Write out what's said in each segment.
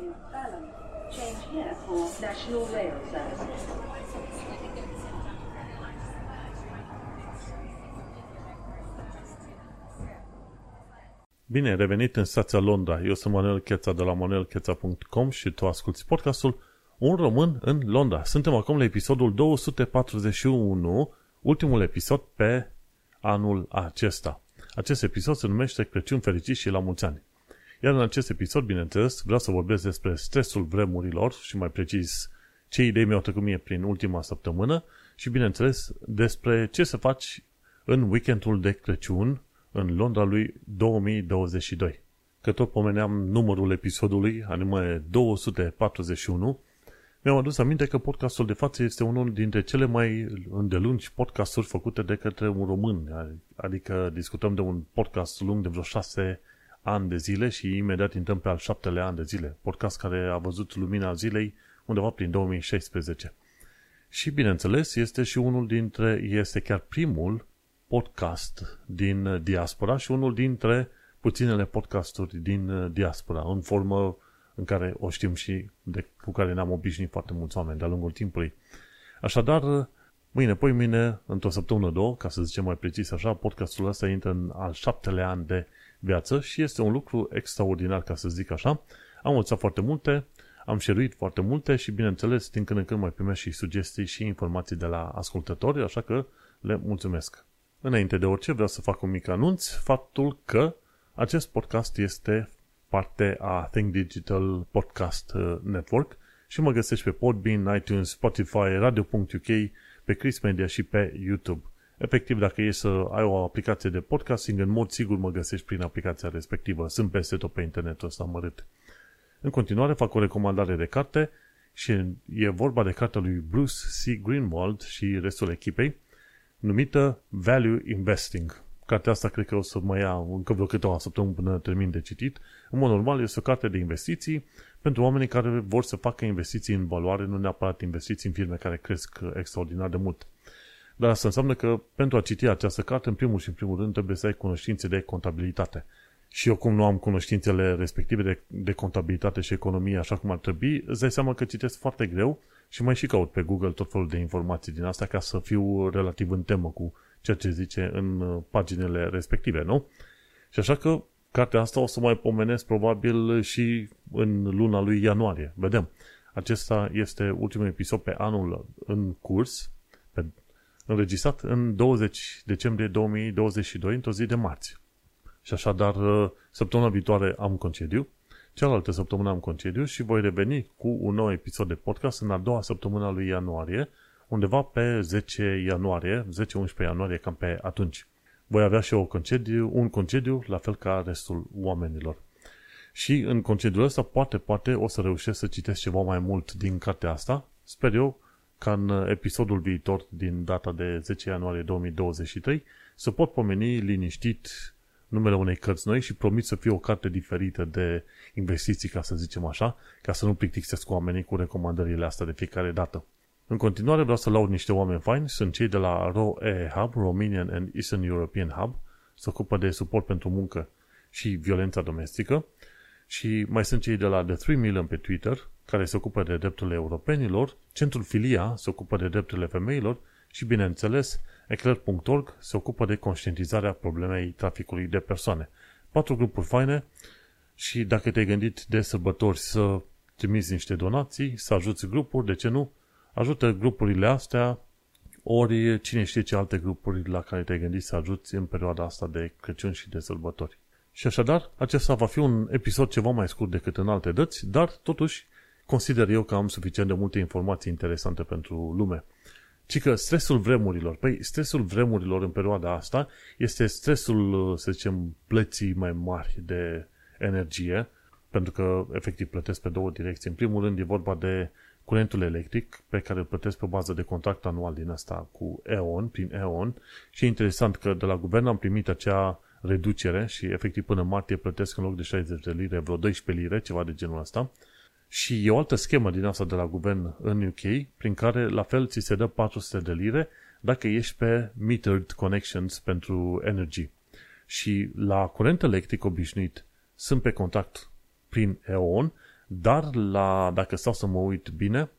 is Balham. Change here for National Rail Services. Bine, revenit în stația Londra. Eu sunt Manuel Cheța de la manuelcheța.com și tu asculti podcastul Un român în Londra. Suntem acum la episodul 241, ultimul episod pe anul acesta. Acest episod se numește Crăciun fericit și la mulți ani. Iar în acest episod, bineînțeles, vreau să vorbesc despre stresul vremurilor și mai precis ce idei mi-au trecut mie prin ultima săptămână și, bineînțeles, despre ce să faci în weekendul de Crăciun în Londra lui 2022. Că tot pomeneam numărul episodului, anume 241, mi-am adus aminte că podcastul de față este unul dintre cele mai îndelungi podcasturi făcute de către un român. Adică discutăm de un podcast lung de vreo șase ani de zile și imediat intrăm pe al șaptele an de zile. Podcast care a văzut lumina zilei undeva prin 2016. Și bineînțeles este și unul dintre, este chiar primul podcast din diaspora și unul dintre puținele podcasturi din diaspora, în formă în care o știm și de, cu care ne-am obișnuit foarte mulți oameni de-a lungul timpului. Așadar, mâine, poi mine, într-o săptămână, două, ca să zicem mai precis așa, podcastul ăsta intră în al șaptele an de viață și este un lucru extraordinar, ca să zic așa. Am învățat foarte multe, am șeruit foarte multe și, bineînțeles, din când în când mai primesc și sugestii și informații de la ascultători, așa că le mulțumesc. Înainte de orice, vreau să fac un mic anunț, faptul că acest podcast este parte a Think Digital Podcast uh, Network și mă găsești pe Podbean, iTunes, Spotify, Radio.uk, pe Chris Media și pe YouTube. Efectiv, dacă e să ai o aplicație de podcasting, în mod sigur mă găsești prin aplicația respectivă. Sunt peste tot pe internetul ăsta mărât. În continuare fac o recomandare de carte și e vorba de cartea lui Bruce C. Greenwald și restul echipei, numită Value Investing. Cartea asta cred că o să mai ia încă vreo câteva săptămâni până termin de citit. În mod normal este o carte de investiții pentru oamenii care vor să facă investiții în valoare, nu neapărat investiții în firme care cresc extraordinar de mult. Dar asta înseamnă că pentru a citi această carte, în primul și în primul rând, trebuie să ai cunoștințe de contabilitate. Și eu cum nu am cunoștințele respective de, de contabilitate și economie așa cum ar trebui, îți dai seama că citesc foarte greu și mai și caut pe Google tot felul de informații din asta ca să fiu relativ în temă cu ceea ce zice în uh, paginile respective, nu? Și așa că cartea asta o să mai pomenesc probabil și în luna lui ianuarie. Vedem. Acesta este ultimul episod pe anul în curs, pe, înregistrat în 20 decembrie 2022, într-o zi de marți. Și așadar, uh, săptămâna viitoare am concediu, cealaltă săptămână am concediu și voi reveni cu un nou episod de podcast în a doua săptămână a lui ianuarie, undeva pe 10 ianuarie, 10-11 ianuarie, cam pe atunci. Voi avea și eu concediu, un concediu, la fel ca restul oamenilor. Și în concediul ăsta, poate, poate o să reușesc să citesc ceva mai mult din cartea asta. Sper eu ca în episodul viitor, din data de 10 ianuarie 2023, să pot pomeni liniștit numele unei cărți noi și promit să fie o carte diferită de investiții, ca să zicem așa, ca să nu plictisesc oamenii cu recomandările astea de fiecare dată. În continuare vreau să laud niște oameni faini, sunt cei de la ROE Hub, Romanian and Eastern European Hub, se ocupă de suport pentru muncă și violența domestică și mai sunt cei de la The 3 Million pe Twitter, care se ocupă de drepturile europenilor, Centrul Filia se ocupă de drepturile femeilor și, bineînțeles, Eclair.org se ocupă de conștientizarea problemei traficului de persoane. Patru grupuri faine și dacă te-ai gândit de sărbători să trimiți niște donații, să ajuți grupuri, de ce nu? Ajută grupurile astea, ori cine știe ce alte grupuri la care te-ai gândit să ajuți în perioada asta de Crăciun și de sărbători. Și așadar, acesta va fi un episod ceva mai scurt decât în alte dăți, dar totuși consider eu că am suficient de multe informații interesante pentru lume. Ci că stresul vremurilor, păi stresul vremurilor în perioada asta este stresul, să zicem, plății mai mari de energie, pentru că efectiv plătesc pe două direcții. În primul rând e vorba de curentul electric pe care îl plătesc pe bază de contract anual din asta cu EON, prin EON și e interesant că de la guvern am primit acea reducere și efectiv până martie plătesc în loc de 60 de lire vreo 12 lire, ceva de genul ăsta. Și e o altă schemă din asta de la guvern în UK, prin care la fel ți se dă 400 de lire dacă ești pe metered connections pentru energy. Și la curent electric obișnuit sunt pe contact prin EON, Dar la, dacă stau să mă uit bine,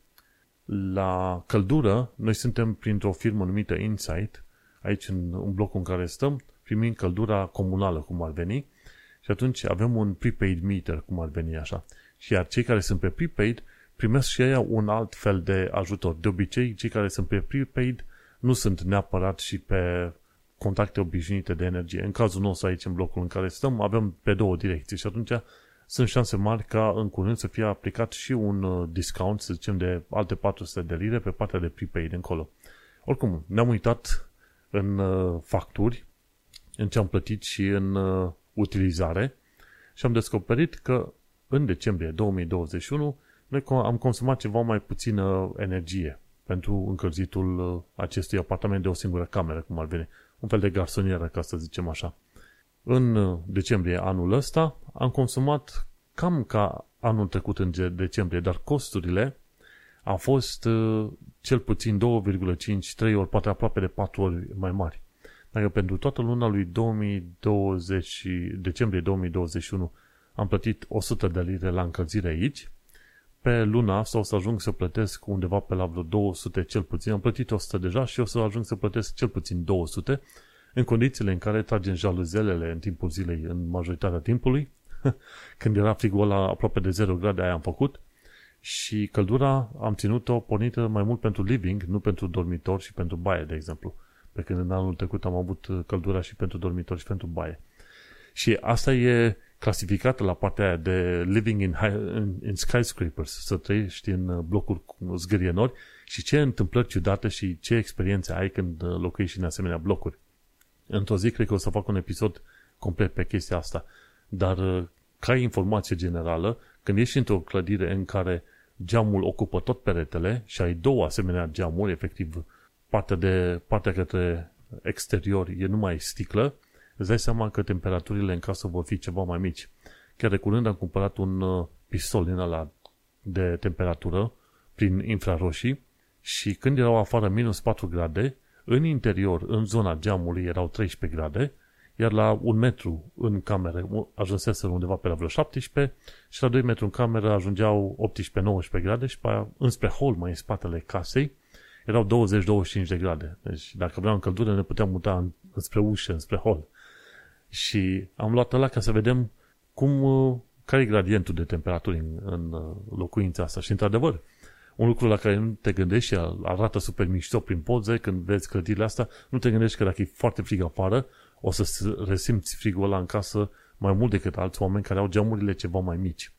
la căldură, noi suntem printr-o firmă numită Insight, aici în, în blocul în care stăm, primim căldura comunală, cum ar veni, și atunci avem un prepaid meter, cum ar veni așa. Și iar cei care sunt pe prepaid primesc și ei un alt fel de ajutor. De obicei, cei care sunt pe prepaid nu sunt neapărat și pe contacte obișnuite de energie. În cazul nostru aici, în blocul în care stăm, avem pe două direcții și atunci sunt șanse mari ca în curând să fie aplicat și un uh, discount, să zicem, de alte 400 de lire pe partea de prepaid încolo. Oricum, ne-am uitat în uh, facturi, în ce am plătit și în uh, utilizare și am descoperit că în decembrie 2021 noi am consumat ceva mai puțină energie pentru încălzitul acestui apartament de o singură cameră, cum ar veni. Un fel de garsonieră, ca să zicem așa. În decembrie anul ăsta am consumat cam ca anul trecut în decembrie, dar costurile au fost uh, cel puțin 2,5, 3 ori, poate aproape de 4 ori mai mari. Dacă pentru toată luna lui 2020, decembrie 2021 am plătit 100 de lire la încălzire aici, pe luna asta o să ajung să plătesc undeva pe la vreo 200 cel puțin. Am plătit 100 deja și o să ajung să plătesc cel puțin 200 în condițiile în care tragem jaluzelele în timpul zilei, în majoritatea timpului, când era frigul ăla aproape de 0 grade, aia am făcut, și căldura am ținut-o pornită mai mult pentru living, nu pentru dormitor și pentru baie, de exemplu. Pe când în anul trecut am avut căldura și pentru dormitor și pentru baie. Și asta e clasificată la partea aia de living in, high, in, in skyscrapers, să trăiești în blocuri cu zgârie și ce întâmplări ciudate și ce experiențe ai când locuiești în asemenea blocuri. Într-o zi cred că o să fac un episod complet pe chestia asta. Dar uh, ca informație generală, când ești într-o clădire în care geamul ocupă tot peretele și ai două asemenea geamuri, efectiv partea, de, partea către exterior e numai sticlă, îți dai seama că temperaturile în casă vor fi ceva mai mici. Chiar de curând am cumpărat un uh, pistol din ăla de temperatură prin infraroșii și când erau afară minus 4 grade, în interior, în zona geamului, erau 13 grade, iar la un metru în cameră ajunsese undeva pe la vreo 17 și la 2 metri în cameră ajungeau 18-19 grade și pe aia, înspre hol, mai în spatele casei, erau 20-25 de grade. Deci dacă vreau încăldură ne puteam muta înspre ușă, înspre hol. Și am luat ăla ca să vedem cum, uh, care e gradientul de temperaturi în, în uh, locuința asta. Și într-adevăr, un lucru la care nu te gândești și arată super mișto prin poze când vezi clădirile astea, nu te gândești că dacă e foarte frig afară, o să resimți frigul ăla în casă mai mult decât alți oameni care au geamurile ceva mai mici.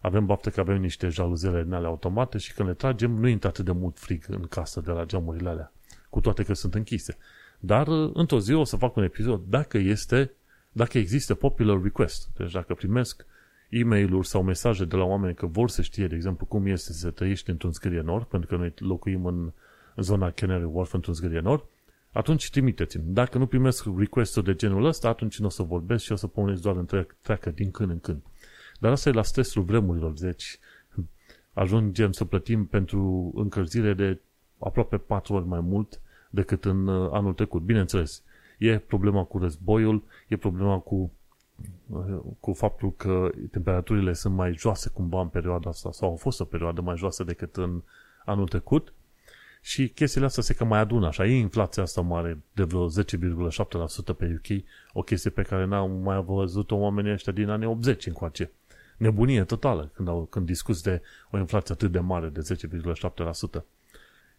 Avem baftă că avem niște jaluzele în alea automate și când le tragem nu intră atât de mult frig în casă de la geamurile alea, cu toate că sunt închise. Dar într-o zi o să fac un episod dacă este, dacă există popular request. Deci dacă primesc e mail sau mesaje de la oameni că vor să știe, de exemplu, cum este să trăiești într-un scrie nord, pentru că noi locuim în zona Canary Wharf într-un scrie nord, atunci trimiteți-mi. Dacă nu primesc request de genul ăsta, atunci nu o să vorbesc și o să puneți doar între treacă din când în când. Dar asta e la stresul vremurilor, deci ajungem să plătim pentru încălzire de aproape 4 ori mai mult decât în uh, anul trecut. Bineînțeles, e problema cu războiul, e problema cu cu faptul că temperaturile sunt mai joase cumva în perioada asta sau au fost o perioadă mai joasă decât în anul trecut și chestiile astea se că mai adună așa. E inflația asta mare de vreo 10,7% pe UK, o chestie pe care n-am mai văzut-o oamenii ăștia din anii 80 încoace. Nebunie totală când, au, când discuți de o inflație atât de mare de 10,7%.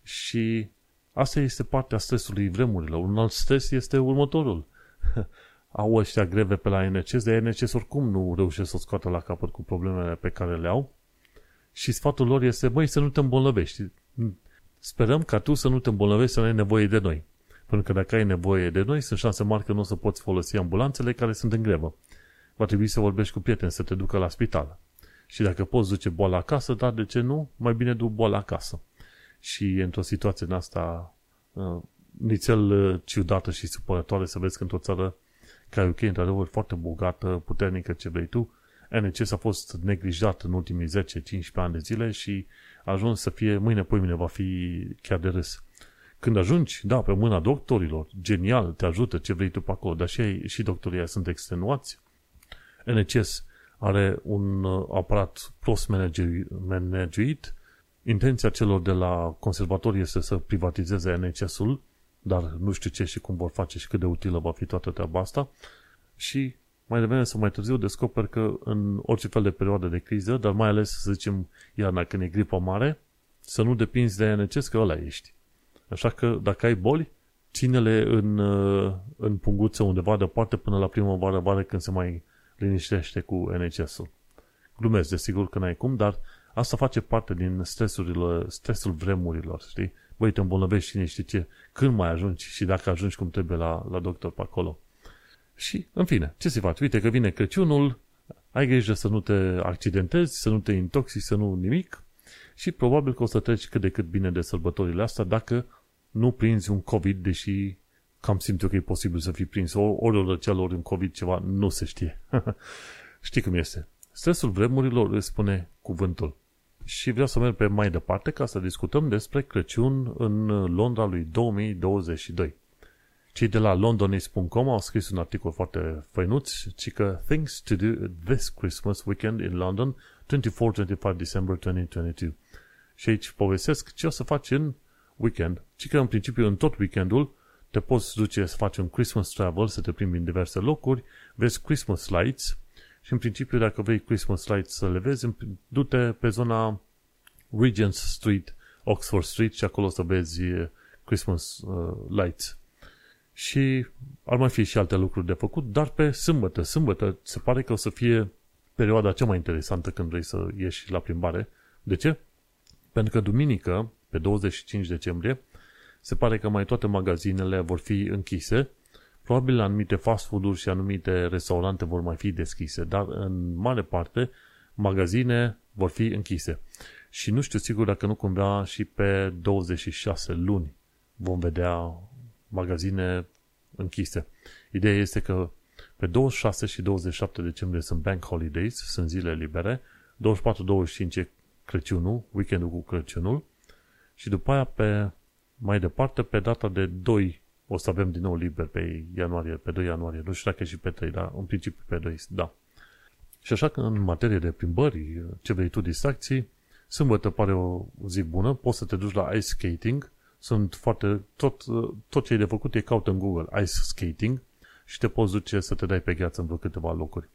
Și asta este partea stresului vremurilor. Un alt stres este următorul. au ăștia greve pe la NCS, de NCS oricum nu reușesc să o scoată la capăt cu problemele pe care le au. Și sfatul lor este, băi, să nu te îmbolnăvești. Sperăm ca tu să nu te îmbolnăvești, să nu ai nevoie de noi. Pentru că dacă ai nevoie de noi, sunt șanse mari că nu o să poți folosi ambulanțele care sunt în grevă. Va trebui să vorbești cu prieteni să te ducă la spital. Și dacă poți duce boala acasă, dar de ce nu? Mai bine du boala acasă. Și într-o situație în asta uh, nițel uh, ciudată și supărătoare să vezi că într-o țară ca UK, într-adevăr, foarte bogată, puternică, ce vrei tu, NCS a fost neglijat în ultimii 10-15 ani de zile și a ajuns să fie, mâine, poimine, va fi chiar de râs. Când ajungi, da, pe mâna doctorilor, genial, te ajută ce vrei tu pe acolo, dar și, și doctorii sunt extenuați. NCS are un uh, aparat prost managuit. Intenția celor de la conservatori este să privatizeze NHS-ul, dar nu știu ce și cum vor face și cât de utilă va fi toată treaba asta. Și mai devreme sau mai târziu descoper că în orice fel de perioadă de criză, dar mai ales, să zicem, iarna când e gripă mare, să nu depinzi de NHS, că ăla ești. Așa că dacă ai boli, ține-le în, uh, în punguță undeva deoparte până la primăvară, vară când se mai liniștește cu NHS-ul. Glumesc, desigur că n-ai cum, dar asta face parte din stresurile, stresul vremurilor, știi? Băi, te îmbolnăvești și știi ce, când mai ajungi și dacă ajungi cum trebuie la, la doctor pe acolo. Și, în fine, ce să faci? Uite că vine Crăciunul, ai grijă să nu te accidentezi, să nu te intoxici, să nu nimic și probabil că o să treci cât de cât bine de sărbătorile astea dacă nu prinzi un COVID, deși cam simt eu că e posibil să fii prins. Ori o răceală, ori un COVID ceva, nu se știe. Știi cum este. Stresul vremurilor îți spune cuvântul. Și vreau să merg pe mai departe ca să discutăm despre Crăciun în Londra lui 2022. Cei de la londonist.com au scris un articol foarte făinuț, ci că Things to do this Christmas weekend in London, 24-25 December 2022. Și aici povestesc ce o să faci în weekend, ci că în principiu în tot weekendul te poți duce să faci un Christmas travel, să te plimbi în diverse locuri, vezi Christmas lights și în principiu dacă vrei Christmas lights să le vezi, du-te pe zona Regent Street, Oxford Street și acolo să vezi uh, Christmas uh, lights. Și ar mai fi și alte lucruri de făcut, dar pe sâmbătă, sâmbătă se pare că o să fie perioada cea mai interesantă când vrei să ieși la plimbare. De ce? Pentru că duminică, pe 25 decembrie, se pare că mai toate magazinele vor fi închise. Probabil anumite fast food-uri și anumite restaurante vor mai fi deschise, dar în mare parte magazine vor fi închise. Și nu știu sigur dacă nu cumva și pe 26 luni vom vedea magazine închise. Ideea este că pe 26 și 27 decembrie sunt bank holidays, sunt zile libere, 24-25 e Crăciunul, weekendul cu Crăciunul și după aia pe mai departe, pe data de 2 o să avem din nou liber pe ianuarie, pe 2 ianuarie, nu știu dacă și pe 3, dar în principiu pe 2, da. Și așa că în materie de plimbări, ce vrei tu, distracții, sâmbătă pare o zi bună, poți să te duci la ice skating, sunt foarte, tot, tot ce e de făcut e caut în Google ice skating și te poți duce să te dai pe gheață în vreo câteva locuri.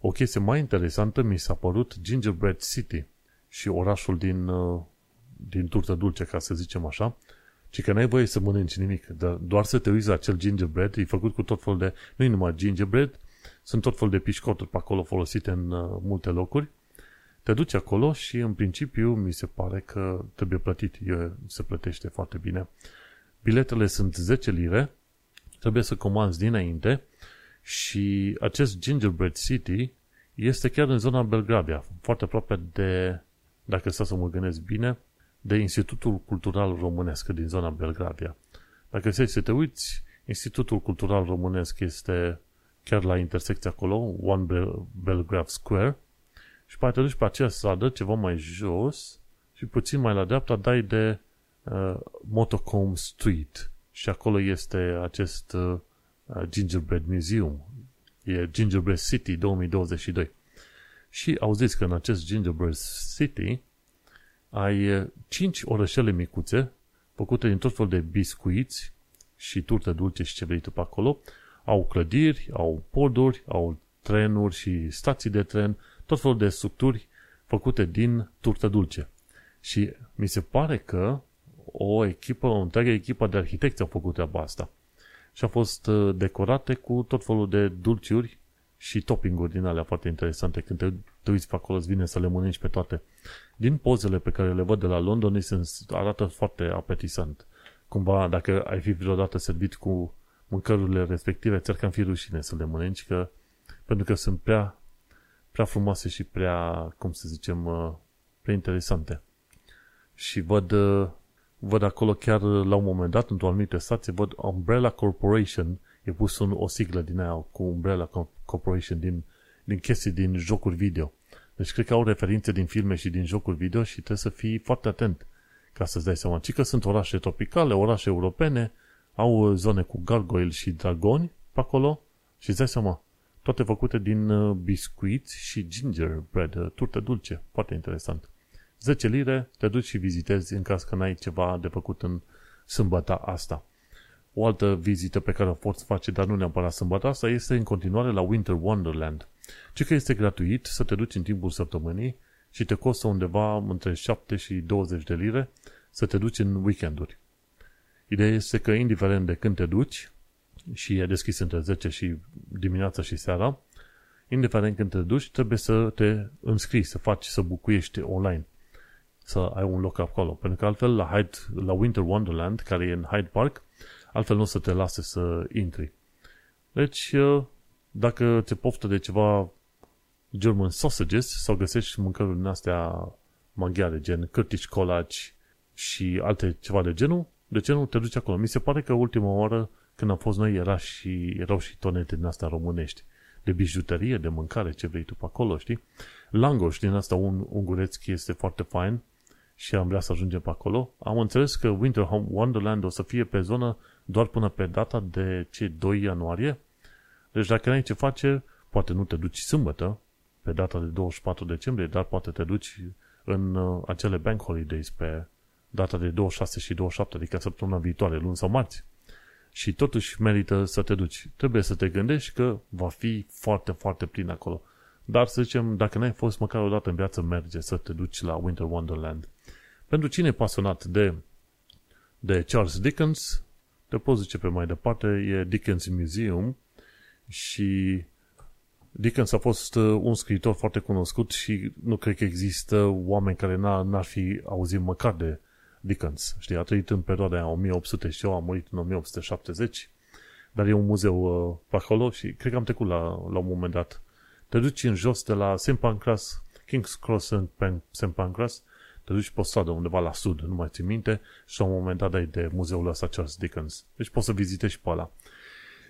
O chestie mai interesantă mi s-a părut Gingerbread City și orașul din, din turtă dulce, ca să zicem așa, ci că n-ai voie să mănânci nimic, dar doar să te uiți la acel gingerbread, e făcut cu tot felul de, nu numai gingerbread, sunt tot felul de pișcoturi pe acolo folosite în uh, multe locuri. Te duci acolo și în principiu mi se pare că trebuie plătit, e, se plătește foarte bine. Biletele sunt 10 lire, trebuie să comanzi dinainte și acest Gingerbread City este chiar în zona Belgravia, foarte aproape de, dacă stau să mă gândesc bine, de Institutul Cultural Românesc din zona Belgravia. Dacă să să te uiți, Institutul Cultural Românesc este chiar la intersecția acolo, One Bel- Belgrav Square, și poate te duci pe aceea stradă, ceva mai jos, și puțin mai la dreapta dai de uh, Motocombe Street. Și acolo este acest uh, Gingerbread Museum. E Gingerbread City 2022. Și au zis că în acest Gingerbread City ai cinci orășele micuțe, făcute din tot fel de biscuiți și turte dulce și ce vrei tu pe acolo. Au clădiri, au poduri, au trenuri și stații de tren, tot felul de structuri făcute din turtă dulce. Și mi se pare că o echipă, o întreagă echipă de arhitecți au făcut treaba asta. Și au fost decorate cu tot felul de dulciuri și topping-uri din alea foarte interesante. Când te, te uiți pe acolo, îți vine să le mănânci pe toate. Din pozele pe care le văd de la London, se arată foarte apetisant. Cumva, dacă ai fi vreodată servit cu mâncărurile respective, ți-ar cam fi rușine să le mănânci, că, pentru că sunt prea, prea frumoase și prea, cum să zicem, uh, prea interesante. Și văd, uh, văd acolo chiar la un moment dat, într-o anumită stație, văd Umbrella Corporation, e pus un, o siglă din aia cu Umbrella Corporation din, din chestii din jocuri video. Deci cred că au referințe din filme și din jocuri video și trebuie să fii foarte atent ca să-ți dai seama. Ci că sunt orașe tropicale, orașe europene, au zone cu gargoyle și dragoni pe acolo și îți dai seama. toate făcute din uh, biscuiți și gingerbread, uh, turte dulce. Foarte interesant. 10 lire, te duci și vizitezi în caz că n-ai ceva de făcut în sâmbăta asta. O altă vizită pe care o poți face, dar nu neapărat sâmbătă asta, este în continuare la Winter Wonderland. Ce că este gratuit să te duci în timpul săptămânii și te costă undeva între 7 și 20 de lire să te duci în weekenduri. Ideea este că indiferent de când te duci, și e deschis între 10 și dimineața și seara, indiferent când te duci, trebuie să te înscrii, să faci, să bucuiești online, să ai un loc acolo. Pentru că altfel la, Hyde, la Winter Wonderland, care e în Hyde Park, altfel nu o să te lase să intri. Deci, uh, dacă te poftă de ceva German sausages sau găsești mâncăruri din astea maghiare, gen cârtici colaci și alte ceva de genul, de ce nu te duci acolo? Mi se pare că ultima oară când am fost noi era și, erau și tonete din astea românești de bijuterie, de mâncare, ce vrei tu pe acolo, știi? Langoș din asta un ungurețchi este foarte fain și am vrea să ajungem pe acolo. Am înțeles că Winter Home Wonderland o să fie pe zonă doar până pe data de ce 2 ianuarie. Deci dacă n-ai ce face, poate nu te duci sâmbătă, pe data de 24 decembrie, dar poate te duci în uh, acele bank holidays pe data de 26 și 27, adică săptămâna viitoare, luni sau marți. Și totuși merită să te duci. Trebuie să te gândești că va fi foarte, foarte plin acolo. Dar să zicem, dacă n-ai fost măcar o dată în viață, merge să te duci la Winter Wonderland. Pentru cine e pasionat de, de Charles Dickens, te poți zice pe mai departe, e Dickens Museum și Dickens a fost uh, un scriitor foarte cunoscut și nu cred că există oameni care n-ar fi auzit măcar de Dickens. Știi, a trăit în perioada aia 1800 și eu, a murit în 1870, dar e un muzeu uh, pe acolo și cred că am trecut la, la un moment dat. Te duci în jos de la St. Pancras, King's Cross în St. Pancras, te duci pe stradă undeva la sud, nu mai țin minte, și la un moment dat dai de muzeul ăsta Charles Dickens. Deci poți să vizitezi și pe ăla.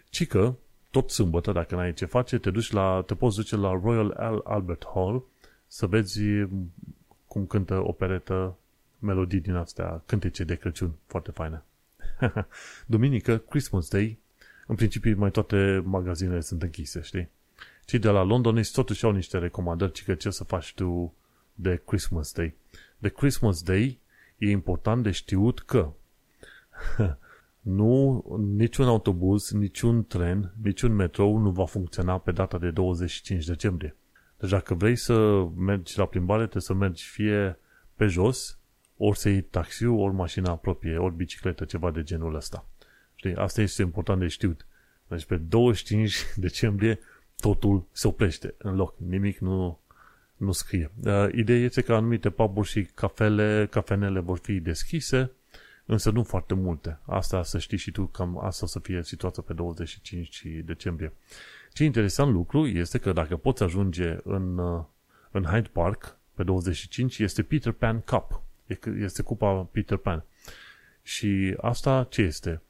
Cică, tot sâmbătă, dacă n-ai ce face, te duci la, te poți duce la Royal Albert Hall să vezi cum cântă operetă melodii din astea, cântece de Crăciun, foarte faine. Duminică, Christmas Day, în principiu mai toate magazinele sunt închise, știi? Cei de la London totuși au niște recomandări, ci că ce să faci tu de Christmas Day. De Christmas Day e important de știut că nu, niciun autobuz, niciun tren, niciun metrou nu va funcționa pe data de 25 decembrie. Deci dacă vrei să mergi la plimbare, trebuie să mergi fie pe jos, ori să iei taxiul, ori mașina proprie, ori bicicletă, ceva de genul ăsta. Știi? Asta este important de știut. Deci pe 25 decembrie totul se oprește în loc. Nimic nu, nu scrie. Uh, ideea este că anumite puburi și cafele, cafenele vor fi deschise, însă nu foarte multe. Asta să știi și tu, cam asta o să fie situația pe 25 decembrie. Ce interesant lucru este că dacă poți ajunge în, uh, în Hyde Park pe 25, este Peter Pan Cup. Este cupa Peter Pan. Și asta ce este?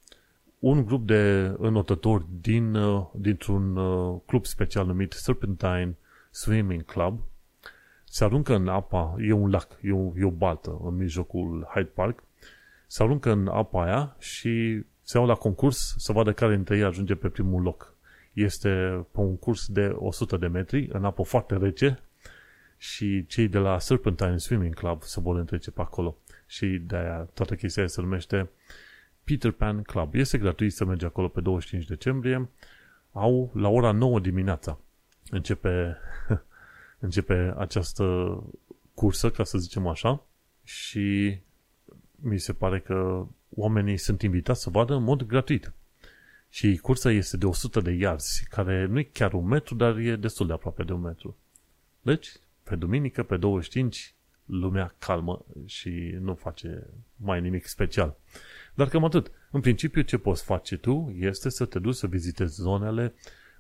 Un grup de înotători din, uh, dintr-un uh, club special numit Serpentine Swimming Club se aruncă în apa, e un lac, e o, e o baltă în mijlocul Hyde Park, se aruncă în apa aia și se iau la concurs să vadă care dintre ei ajunge pe primul loc. Este pe un curs de 100 de metri, în apă foarte rece, și cei de la Serpentine Swimming Club se vor întrece pe acolo. Și de-aia toată chestia se numește Peter Pan Club. Este gratuit să mergi acolo pe 25 decembrie. Au la ora 9 dimineața. Începe, începe această cursă, ca să zicem așa, și mi se pare că oamenii sunt invitați să vadă în mod gratuit. Și cursa este de 100 de yards, care nu e chiar un metru, dar e destul de aproape de un metru. Deci, pe duminică, pe 25, lumea calmă și nu face mai nimic special. Dar cam atât. În principiu, ce poți face tu este să te duci să vizitezi zonele.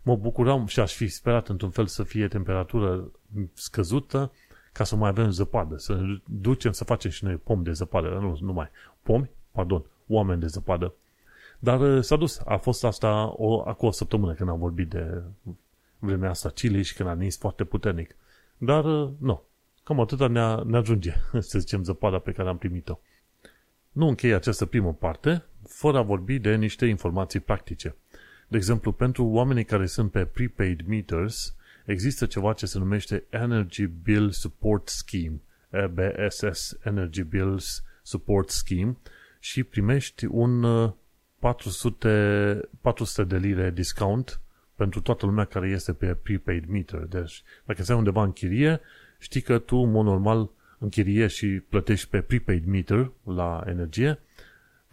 Mă bucuram și aș fi sperat într-un fel să fie temperatură scăzută ca să mai avem zăpadă, să ducem să facem și noi pom de zăpadă, nu numai pomi, pardon, oameni de zăpadă. Dar uh, s-a dus, a fost asta o, acum o săptămână când am vorbit de vremea asta Chile și când a nins foarte puternic. Dar, uh, nu, cam atâta ne, ne ajunge, să zicem, zăpada pe care am primit-o. Nu închei această primă parte fără a vorbi de niște informații practice. De exemplu, pentru oamenii care sunt pe prepaid meters, există ceva ce se numește Energy Bill Support Scheme, EBSS, Energy Bills Support Scheme, și primești un 400, 400 de lire discount pentru toată lumea care este pe prepaid meter. Deci, dacă stai undeva în chirie, știi că tu, în mod normal, închiriești și plătești pe prepaid meter la energie,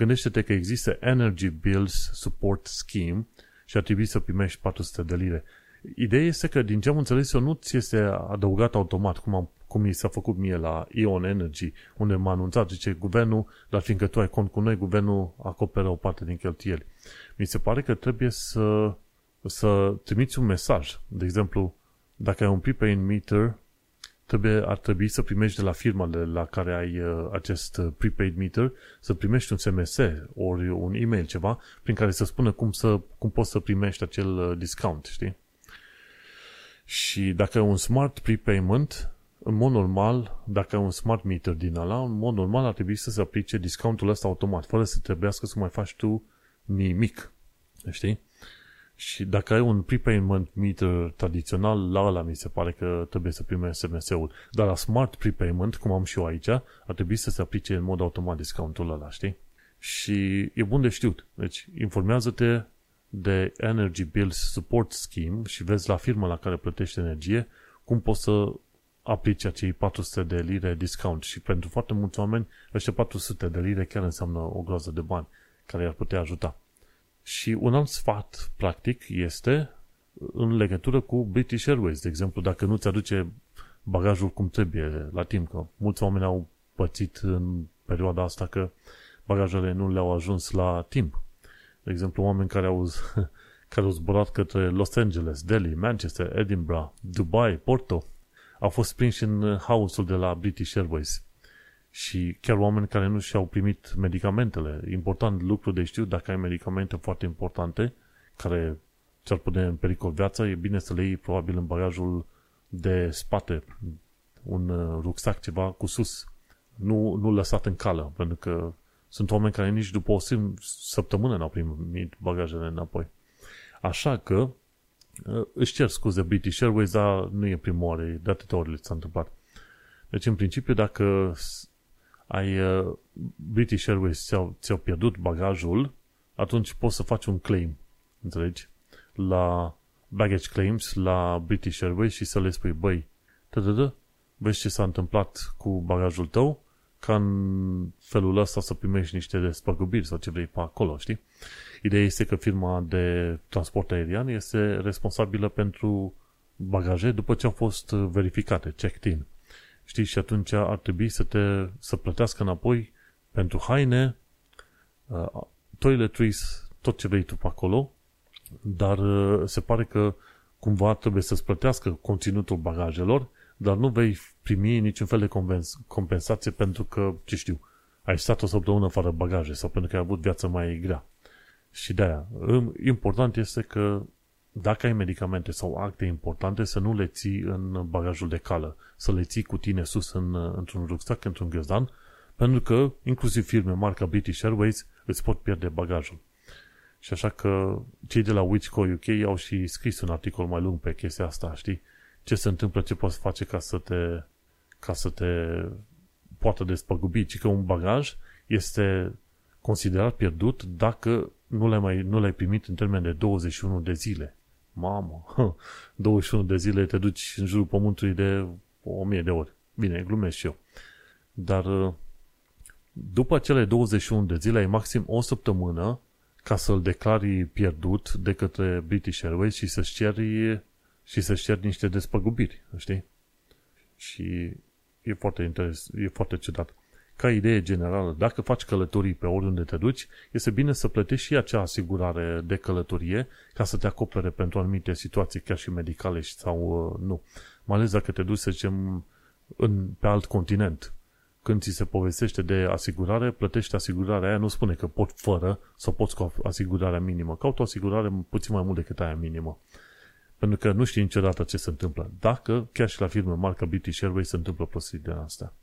gândește-te că există Energy Bills Support Scheme și ar trebui să primești 400 de lire. Ideea este că, din ce am înțeles eu, nu ți este adăugat automat, cum, am, cum mi s-a făcut mie la Ion Energy, unde m-a anunțat, zice, guvernul, dar fiindcă tu ai cont cu noi, guvernul acoperă o parte din cheltuieli. Mi se pare că trebuie să, să trimiți un mesaj. De exemplu, dacă ai un prepaid meter, trebuie, ar trebui să primești de la firma de la care ai uh, acest uh, prepaid meter, să primești un SMS ori un e-mail, ceva, prin care să spună cum, să, cum poți să primești acel uh, discount, știi? Și dacă e un smart prepayment, în mod normal, dacă ai un smart meter din ala, în mod normal ar trebui să se aplice discountul ăsta automat, fără să trebuiască să mai faci tu nimic. Știi? Și dacă ai un prepayment meter tradițional, la ăla mi se pare că trebuie să primești SMS-ul. Dar la smart prepayment, cum am și eu aici, ar trebui să se aplice în mod automat discountul ăla, știi? Și e bun de știut. Deci, informează-te de Energy Bills Support Scheme și vezi la firma la care plătești energie cum poți să aplici acei 400 de lire discount și pentru foarte mulți oameni ăștia 400 de lire chiar înseamnă o groază de bani care ar putea ajuta. Și un alt sfat practic este în legătură cu British Airways. De exemplu, dacă nu-ți aduce bagajul cum trebuie la timp, că mulți oameni au pățit în perioada asta că bagajele nu le-au ajuns la timp. De exemplu, oameni care au, care au zburat către Los Angeles, Delhi, Manchester, Edinburgh, Dubai, Porto, au fost prinși în haosul de la British Airways. Și chiar oameni care nu și-au primit medicamentele. Important lucru de știu, dacă ai medicamente foarte importante, care ți-ar pune în pericol viața, e bine să le iei probabil în bagajul de spate, un uh, rucsac, ceva cu sus. Nu, nu lăsat în cală, pentru că sunt oameni care nici după o săptămână n-au primit bagajele înapoi. Așa că uh, își cer scuze British Airways, dar nu e prima oară, de atâtea ori le s-a întâmplat. Deci, în principiu, dacă ai uh, British Airways ți-au, ți-au pierdut bagajul, atunci poți să faci un claim, înțelegi? La baggage claims la British Airways și să le spui, băi, tă vezi ce s-a întâmplat cu bagajul tău, ca în felul ăsta să primești niște despăgubiri sau ce vrei pe acolo, știi? Ideea este că firma de transport aerian este responsabilă pentru bagaje după ce au fost verificate, checked in. Știi? Și atunci ar trebui să te să plătească înapoi pentru haine, uh, toiletries, tot ce vrei tu pe acolo, dar uh, se pare că cumva trebuie să-ți plătească conținutul bagajelor, dar nu vei primi niciun fel de compensație pentru că, ce știu, ai stat o săptămână fără bagaje sau pentru că ai avut viața mai grea. Și de-aia, important este că dacă ai medicamente sau acte importante, să nu le ții în bagajul de cală, să le ții cu tine sus în, într-un rucsac, într-un ghiozdan, pentru că inclusiv firme marca British Airways îți pot pierde bagajul. Și așa că cei de la Wichco UK au și scris un articol mai lung pe chestia asta, știi? Ce se întâmplă, ce poți face ca să te, ca să te poată despăgubi, ci că un bagaj este considerat pierdut dacă nu l-ai, mai, nu l-ai primit în termen de 21 de zile. Mamă, 21 de zile te duci în jurul pământului de 1000 de ori. Bine, glumesc și eu. Dar uh, după cele 21 de zile ai maxim o săptămână ca să-l declari pierdut de către British Airways și să-și ceri, și să-și ceri niște despăgubiri, știi? Și e foarte interes, e foarte ciudat ca idee generală, dacă faci călătorii pe oriunde te duci, este bine să plătești și acea asigurare de călătorie ca să te acopere pentru anumite situații, chiar și medicale sau uh, nu. Mai ales dacă te duci, să zicem, în, pe alt continent. Când ți se povestește de asigurare, plătești asigurarea aia, nu spune că pot fără sau poți cu asigurarea minimă. Caut o asigurare puțin mai mult decât aia minimă. Pentru că nu știi niciodată ce se întâmplă. Dacă, chiar și la firme marca British Airways, se întâmplă prostii de asta.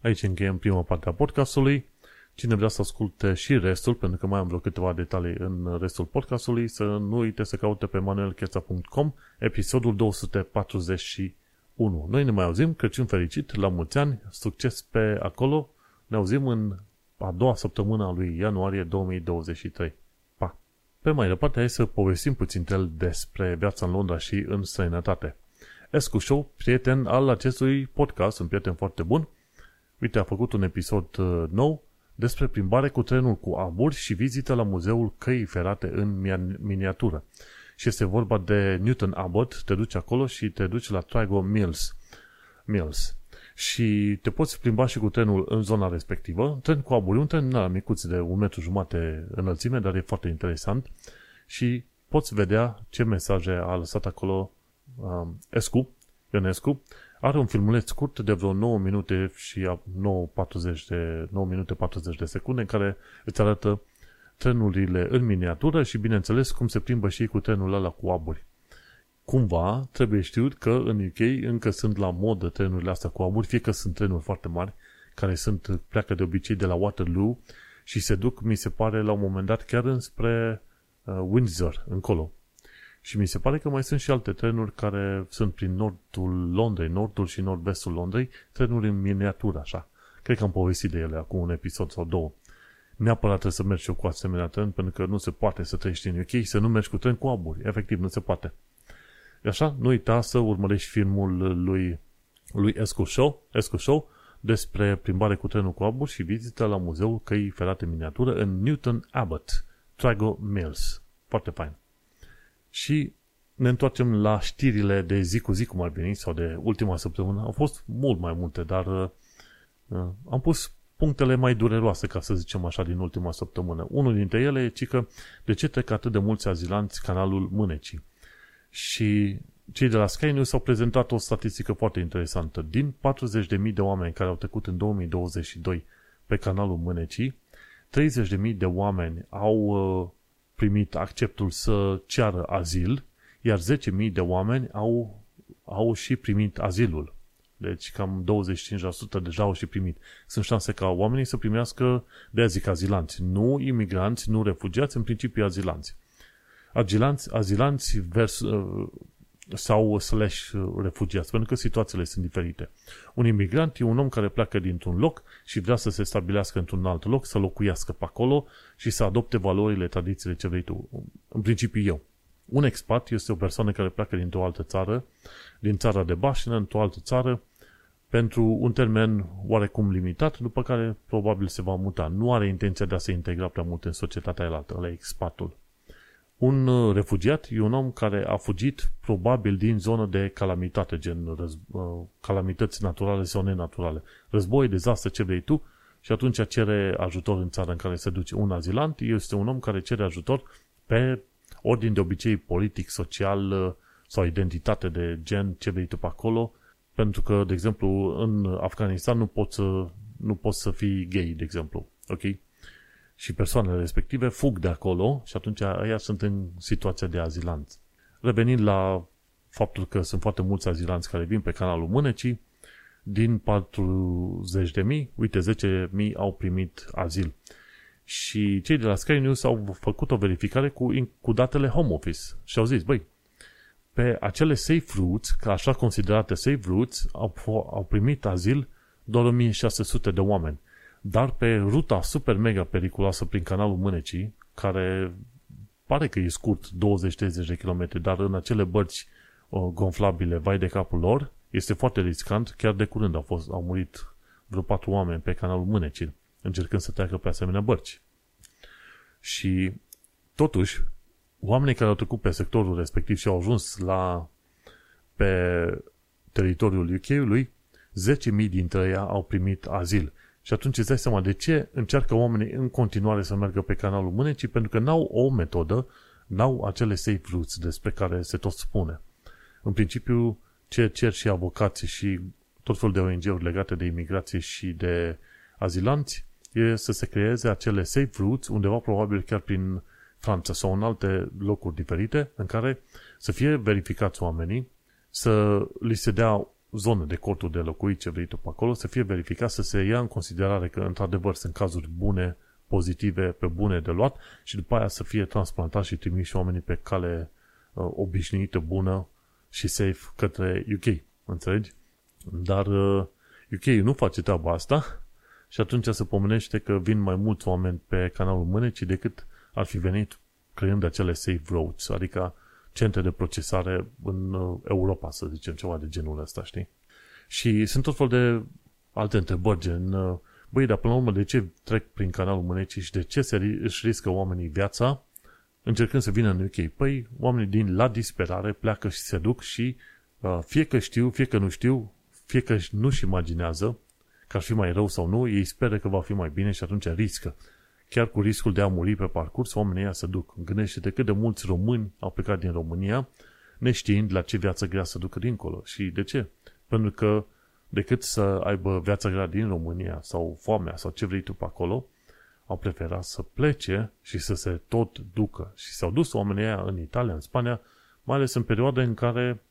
Aici încheiem prima parte a podcastului. Cine vrea să asculte și restul, pentru că mai am vreo câteva detalii în restul podcastului, să nu uite să caute pe manuelcheța.com episodul 241. Noi ne mai auzim, Crăciun fericit, la mulți ani, succes pe acolo, ne auzim în a doua săptămână a lui ianuarie 2023. Pa! Pe mai departe, hai să povestim puțin el despre viața în Londra și în străinătate. Escu Show, prieten al acestui podcast, un prieten foarte bun, uite, a făcut un episod uh, nou despre plimbare cu trenul cu abur și vizită la muzeul căii ferate în miniatură. Și este vorba de Newton Abbot, te duci acolo și te duci la Trigo Mills. Mills. Și te poți plimba și cu trenul în zona respectivă. Tren cu aburi, un tren na, micuț de un metru jumate înălțime, dar e foarte interesant. Și poți vedea ce mesaje a lăsat acolo um, Escu, Ionescu, are un filmuleț scurt de vreo 9 minute și 9, 40 de, 9 minute 40 de secunde în care îți arată trenurile în miniatură și, bineînțeles, cum se plimbă și cu trenul ăla cu aburi. Cumva, trebuie știut că în UK încă sunt la modă trenurile astea cu aburi, fie că sunt trenuri foarte mari, care sunt, pleacă de obicei de la Waterloo și se duc, mi se pare, la un moment dat chiar înspre uh, Windsor, încolo. Și mi se pare că mai sunt și alte trenuri care sunt prin nordul Londrei, nordul și nord-vestul Londrei, trenuri în miniatură, așa. Cred că am povestit de ele acum un episod sau două. Neapărat trebuie să mergi și eu cu asemenea tren, pentru că nu se poate să trăiești în UK să nu mergi cu tren cu aburi. Efectiv, nu se poate. Așa, nu uita să urmărești filmul lui, lui Escu Show, Escu Show despre plimbare cu trenul cu aburi și vizită la muzeul căii ferate miniatură în Newton Abbot, Trago Mills. Foarte fain. Și ne întoarcem la știrile de zi cu zi, cum ar veni, sau de ultima săptămână. Au fost mult mai multe, dar uh, uh, am pus punctele mai dureroase, ca să zicem așa, din ultima săptămână. Unul dintre ele e că de ce trec atât de mulți azilanți canalul Mânecii. Și cei de la Sky News au prezentat o statistică foarte interesantă. Din 40.000 de oameni care au trecut în 2022 pe canalul Mânecii, 30.000 de oameni au uh, primit acceptul să ceară azil, iar 10.000 de oameni au, au și primit azilul. Deci cam 25% deja au și primit. Sunt șanse ca oamenii să primească, de zic azilanți, nu imigranți, nu refugiați, în principiu azilanți. Azilanți, azilanți vers, uh, sau slash refugiați, pentru că situațiile sunt diferite. Un imigrant e un om care pleacă dintr-un loc și vrea să se stabilească într-un alt loc, să locuiască pe acolo și să adopte valorile, tradițiile ce vrei tu. În principiu eu. Un expat este o persoană care pleacă dintr-o altă țară, din țara de bașină, într-o altă țară, pentru un termen oarecum limitat, după care probabil se va muta. Nu are intenția de a se integra prea mult în societatea altă, ăla expatul. Un uh, refugiat e un om care a fugit probabil din zonă de calamitate, gen răz, uh, calamități naturale sau nenaturale. Război, dezastre, ce vrei tu, și atunci cere ajutor în țara în care se duce. Un azilant este un om care cere ajutor pe ordin de obicei politic, social uh, sau identitate de gen, ce vrei tu pe acolo, pentru că, de exemplu, în Afganistan nu poți să, nu poți să fii gay, de exemplu. Ok? Și persoanele respective fug de acolo și atunci ei sunt în situația de azilanți. Revenind la faptul că sunt foarte mulți azilanți care vin pe canalul Mânecii, din 40.000, uite, 10.000 au primit azil. Și cei de la Sky News au făcut o verificare cu, cu datele Home Office și au zis, băi, pe acele safe routes, ca așa considerate safe routes, au, au primit azil doar 1600 de oameni. Dar pe ruta super mega periculoasă prin canalul Mânecii, care pare că e scurt, 20-30 de km, dar în acele bărci uh, gonflabile, vai de capul lor, este foarte riscant. Chiar de curând au, fost, au murit vreo patru oameni pe canalul Mânecii, încercând să treacă pe asemenea bărci. Și totuși, oamenii care au trecut pe sectorul respectiv și au ajuns la pe teritoriul UK-ului, 10.000 dintre ei au primit azil. Și atunci îți dai seama de ce încearcă oamenii în continuare să meargă pe canalul mânecii, pentru că n-au o metodă, n-au acele safe routes despre care se tot spune. În principiu, ce cer și avocații și tot felul de ONG-uri legate de imigrație și de azilanți, e să se creeze acele safe routes, undeva probabil chiar prin Franța sau în alte locuri diferite, în care să fie verificați oamenii, să li se dea zonă de corturi de locuit ce vrei tu pe acolo, să fie verificat, să se ia în considerare că într-adevăr sunt cazuri bune, pozitive, pe bune de luat și după aia să fie transplantat și trimis și oamenii pe cale uh, obișnuită, bună și safe către UK. Înțelegi? Dar uh, UK nu face treaba asta și atunci se pomenește că vin mai mulți oameni pe canalul Mânecii decât ar fi venit creând acele safe roads, adică centre de procesare în uh, Europa, să zicem, ceva de genul ăsta, știi? Și sunt tot fel de alte întrebări, gen, uh, băi, dar până la urmă, de ce trec prin canalul Mânecii și de ce se își riscă oamenii viața încercând să vină în UK? Păi, oamenii din la disperare pleacă și se duc și uh, fie că știu, fie că nu știu, fie că nu-și imaginează că ar fi mai rău sau nu, ei speră că va fi mai bine și atunci riscă. Chiar cu riscul de a muri pe parcurs, oamenii ăia se duc. Gândește-te cât de mulți români au plecat din România neștiind la ce viață grea să ducă dincolo. Și de ce? Pentru că decât să aibă viața grea din România sau foamea sau ce vrei tu pe acolo, au preferat să plece și să se tot ducă. Și s-au dus oamenii aia în Italia, în Spania, mai ales în perioade în care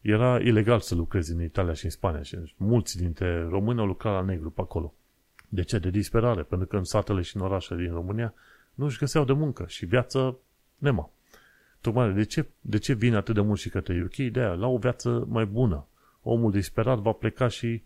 era ilegal să lucrezi în Italia și în Spania și mulți dintre români au lucrat la negru pe acolo. De ce? De disperare, pentru că în satele și în orașele din România nu își găseau de muncă și viață nema. Tocmai de ce, de ce vine atât de mult și către UK? De aia, la o viață mai bună. Omul disperat va pleca și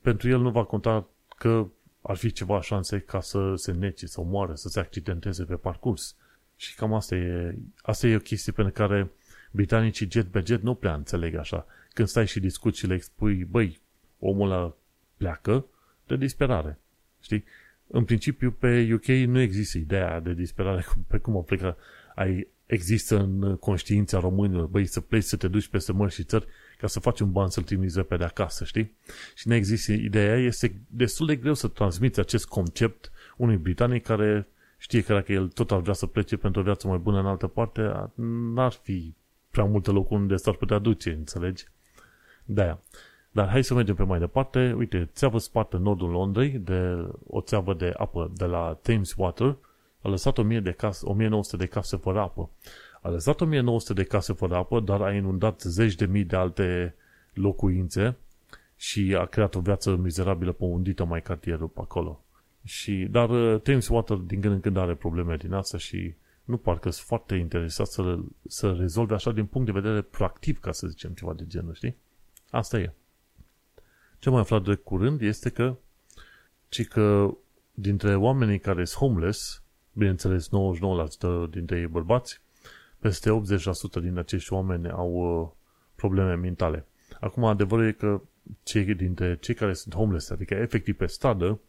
pentru el nu va conta că ar fi ceva șanse ca să se nece, să moară, să se accidenteze pe parcurs. Și cam asta e, asta e o chestie pentru care britanicii jet pe jet nu prea înțeleg așa. Când stai și discuți și le expui, băi, omul ăla pleacă de disperare. Știi? În principiu, pe UK nu există ideea de disperare pe cum o plecă. Ai, există în conștiința românilor, băi, să pleci să te duci peste mări și țări ca să faci un ban să-l trimiți repede acasă, știi? Și nu există ideea este destul de greu să transmiți acest concept unui britanic care știe că dacă el tot ar vrea să plece pentru o viață mai bună în altă parte, n-ar fi prea multe locuri unde s-ar putea duce, înțelegi? De-aia. Dar hai să mergem pe mai departe. Uite, țeavă spart în nordul Londrei de o țeavă de apă de la Thames Water a lăsat 1000 de case, 1900 de case fără apă. A lăsat 1900 de case fără apă, dar a inundat zeci de mii de alte locuințe și a creat o viață mizerabilă pe undită mai cartierul pe acolo. Și, dar uh, Thames Water din când în când are probleme din asta și nu parcă sunt foarte interesat să, să rezolve așa din punct de vedere proactiv, ca să zicem ceva de genul, știi? Asta e. Ce mai aflat de curând este că, ci că dintre oamenii care sunt homeless, bineînțeles 99% dintre ei bărbați, peste 80% din acești oameni au uh, probleme mentale. Acum, adevărul e că cei dintre cei care sunt homeless, adică efectiv pe stradă,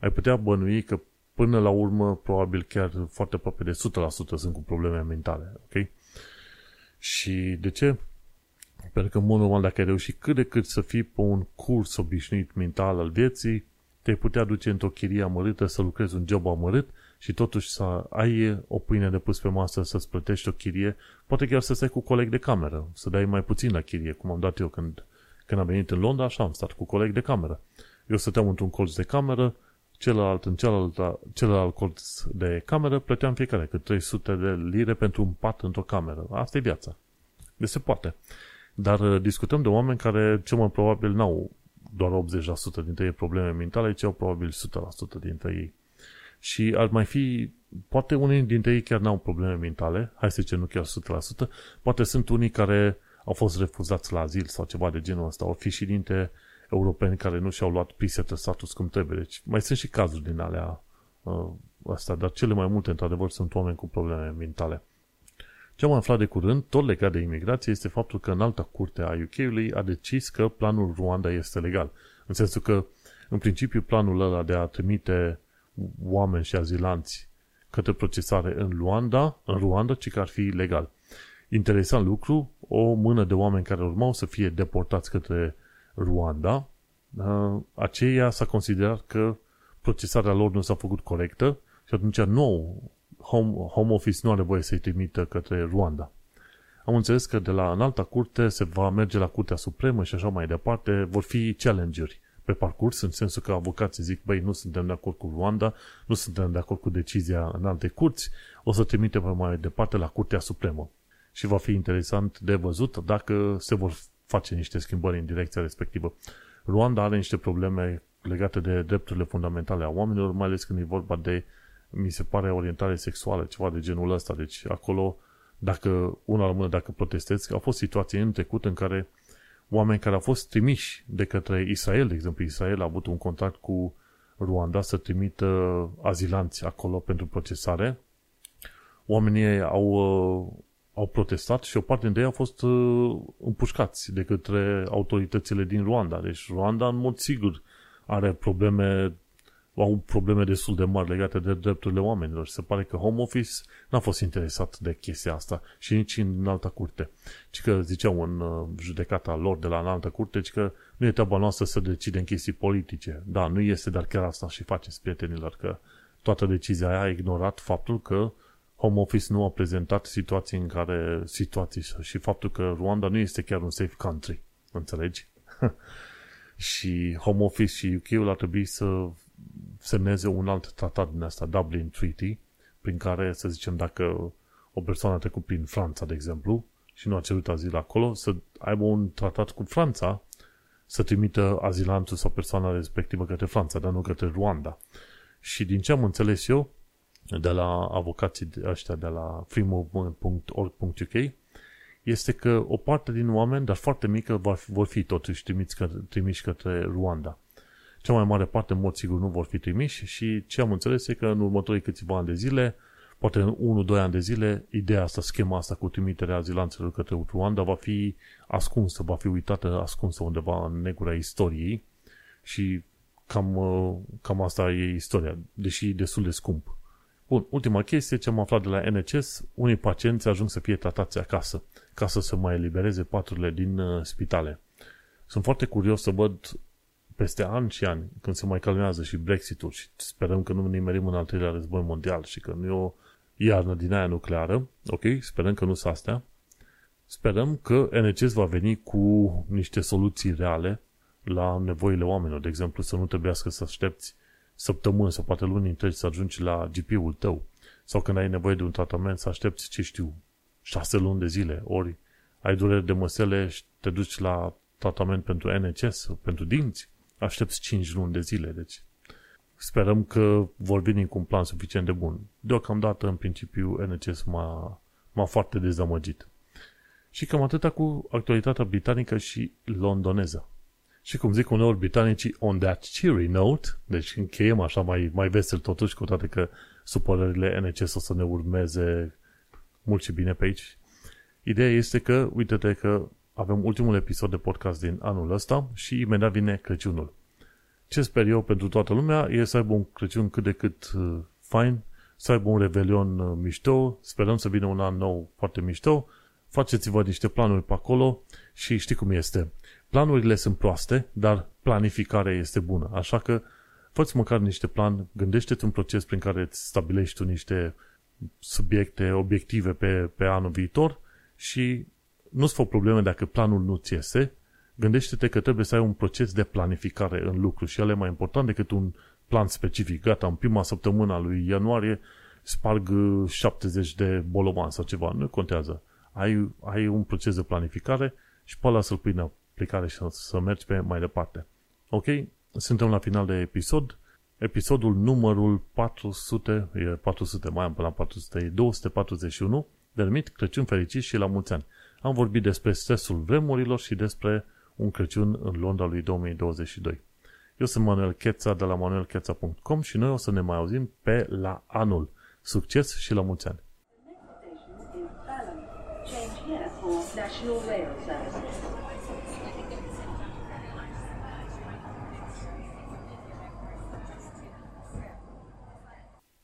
ai putea bănui că până la urmă, probabil chiar foarte aproape de 100% sunt cu probleme mentale, ok? Și de ce? Pentru că, în mod normal, dacă ai reușit cât de cât să fii pe un curs obișnuit mental al vieții, te-ai putea duce într-o chirie amărâtă, să lucrezi un job amărât și totuși să ai o pâine de pus pe masă, să-ți plătești o chirie, poate chiar să stai cu coleg de cameră, să dai mai puțin la chirie, cum am dat eu când, când am venit în Londra, așa am stat cu coleg de cameră. Eu stăteam într-un colț de cameră, celălalt în celălalt, celălalt colț de cameră, plăteam fiecare cât 300 de lire pentru un pat într-o cameră. Asta e viața. Deci se poate. Dar uh, discutăm de oameni care cel mai probabil n-au doar 80% dintre ei probleme mentale, ci au probabil 100% dintre ei. Și ar mai fi, poate unii dintre ei chiar n-au probleme mentale, hai să zicem nu chiar 100%, poate sunt unii care au fost refuzați la azil sau ceva de genul ăsta, au fi și dintre europeni care nu și-au luat pre status cum trebuie. Deci mai sunt și cazuri din alea uh, astea, dar cele mai multe, într-adevăr, sunt oameni cu probleme mentale. Ce am aflat de curând, tot legat de imigrație, este faptul că în alta curte a UK-ului a decis că planul Ruanda este legal. În sensul că, în principiu, planul ăla de a trimite oameni și azilanți către procesare în Luanda, în Ruanda, ci că ar fi legal. Interesant lucru, o mână de oameni care urmau să fie deportați către Ruanda, uh, aceea s-a considerat că procesarea lor nu s-a făcut corectă și atunci nu Home, Home Office nu are voie să-i trimită către Ruanda. Am înțeles că de la înalta curte se va merge la Curtea Supremă și așa mai departe, vor fi challenge-uri pe parcurs, în sensul că avocații zic, băi, nu suntem de acord cu Ruanda, nu suntem de acord cu decizia în alte curți, o să trimite pe mai departe la Curtea Supremă. Și va fi interesant de văzut dacă se vor face niște schimbări în direcția respectivă. Rwanda are niște probleme legate de drepturile fundamentale a oamenilor, mai ales când e vorba de, mi se pare, orientare sexuală, ceva de genul ăsta. Deci acolo, dacă, una la mână, dacă protestezi, au fost situații în trecut în care oameni care au fost trimiși de către Israel, de exemplu, Israel a avut un contact cu Ruanda să trimită azilanți acolo pentru procesare. Oamenii au, uh, au protestat și o parte dintre ei au fost uh, împușcați de către autoritățile din Ruanda. Deci Ruanda, în mod sigur, are probleme au probleme destul de mari legate de drepturile oamenilor. Se pare că Home Office n-a fost interesat de chestia asta și nici în alta curte. Ci că ziceau în uh, judecata lor de la înaltă curte, ci că nu e treaba noastră să decidem chestii politice. Da, nu este, dar chiar asta și faceți, prietenilor, că toată decizia aia a ignorat faptul că Home Office nu a prezentat situații în care situații și faptul că Rwanda nu este chiar un safe country. Înțelegi? și Home Office și UK-ul ar trebui să semneze un alt tratat din asta, Dublin Treaty, prin care, să zicem, dacă o persoană a trecut prin Franța, de exemplu, și nu a cerut azil acolo, să aibă un tratat cu Franța să trimită azilantul sau persoana respectivă către Franța, dar nu către Rwanda. Și din ce am înțeles eu, de la avocații ăștia de la freemovement.org.uk, este că o parte din oameni, dar foarte mică, vor fi totuși trimiți către, trimiși către Rwanda. Cea mai mare parte, în mod sigur, nu vor fi trimiși și ce am înțeles e că în următorii câțiva ani de zile, poate în 1-2 ani de zile, ideea asta, schema asta cu trimiterea azilanților către Rwanda va fi ascunsă, va fi uitată, ascunsă undeva în negura istoriei și cam, uh, cam asta e istoria, deși destul de scump. Bun, ultima chestie ce am aflat de la NHS, unii pacienți ajung să fie tratați acasă, ca să se mai elibereze paturile din uh, spitale. Sunt foarte curios să văd peste ani și ani, când se mai calmează și Brexitul și sperăm că nu ne merim în al treilea război mondial și că nu e o iarnă din aia nucleară, ok, sperăm că nu sunt astea, sperăm că NHS va veni cu niște soluții reale la nevoile oamenilor. De exemplu, să nu trebuiască să aștepți săptămâni sau poate luni întregi să ajungi la GP-ul tău. Sau când ai nevoie de un tratament să aștepți, ce știu, șase luni de zile, ori. Ai dureri de măsele și te duci la tratament pentru NHS, pentru dinți, aștepți 5 luni de zile, deci sperăm că vor veni cu un plan suficient de bun. Deocamdată, în principiu, NHS m-a, m-a foarte dezamăgit. Și cam atâta cu actualitatea britanică și londoneză. Și cum zic uneori britanicii, on that cheery note, deci încheiem așa mai, mai vesel totuși, cu toate că supărările NHS o să ne urmeze mult și bine pe aici. Ideea este că, uite-te că avem ultimul episod de podcast din anul ăsta și imediat vine Crăciunul. Ce sper eu pentru toată lumea e să aibă un Crăciun cât de cât uh, fain, să aibă un revelion uh, mișto, sperăm să vină un an nou foarte mișto, faceți-vă niște planuri pe acolo și știi cum este. Planurile sunt proaste, dar planificarea este bună, așa că fă măcar niște plan, gândește-ți un proces prin care îți stabilești tu niște subiecte, obiective pe, pe anul viitor și nu-ți fă probleme dacă planul nu ți iese, gândește-te că trebuie să ai un proces de planificare în lucru și el e mai important decât un plan specific. Gata, în prima săptămână a lui ianuarie sparg 70 de bolovan sau ceva. Nu contează. Ai, ai un proces de planificare și pe ăla să-l pui în aplicare și să, să mergi pe mai departe. Ok? Suntem la final de episod. Episodul numărul 400, e 400 mai am până la 400, e 241, denumit Crăciun fericit și la mulți ani am vorbit despre stresul vremurilor și despre un Crăciun în Londra lui 2022. Eu sunt Manuel Cheța de la manuelcheța.com și noi o să ne mai auzim pe la anul. Succes și la mulți ani! Change here for National Rail Service.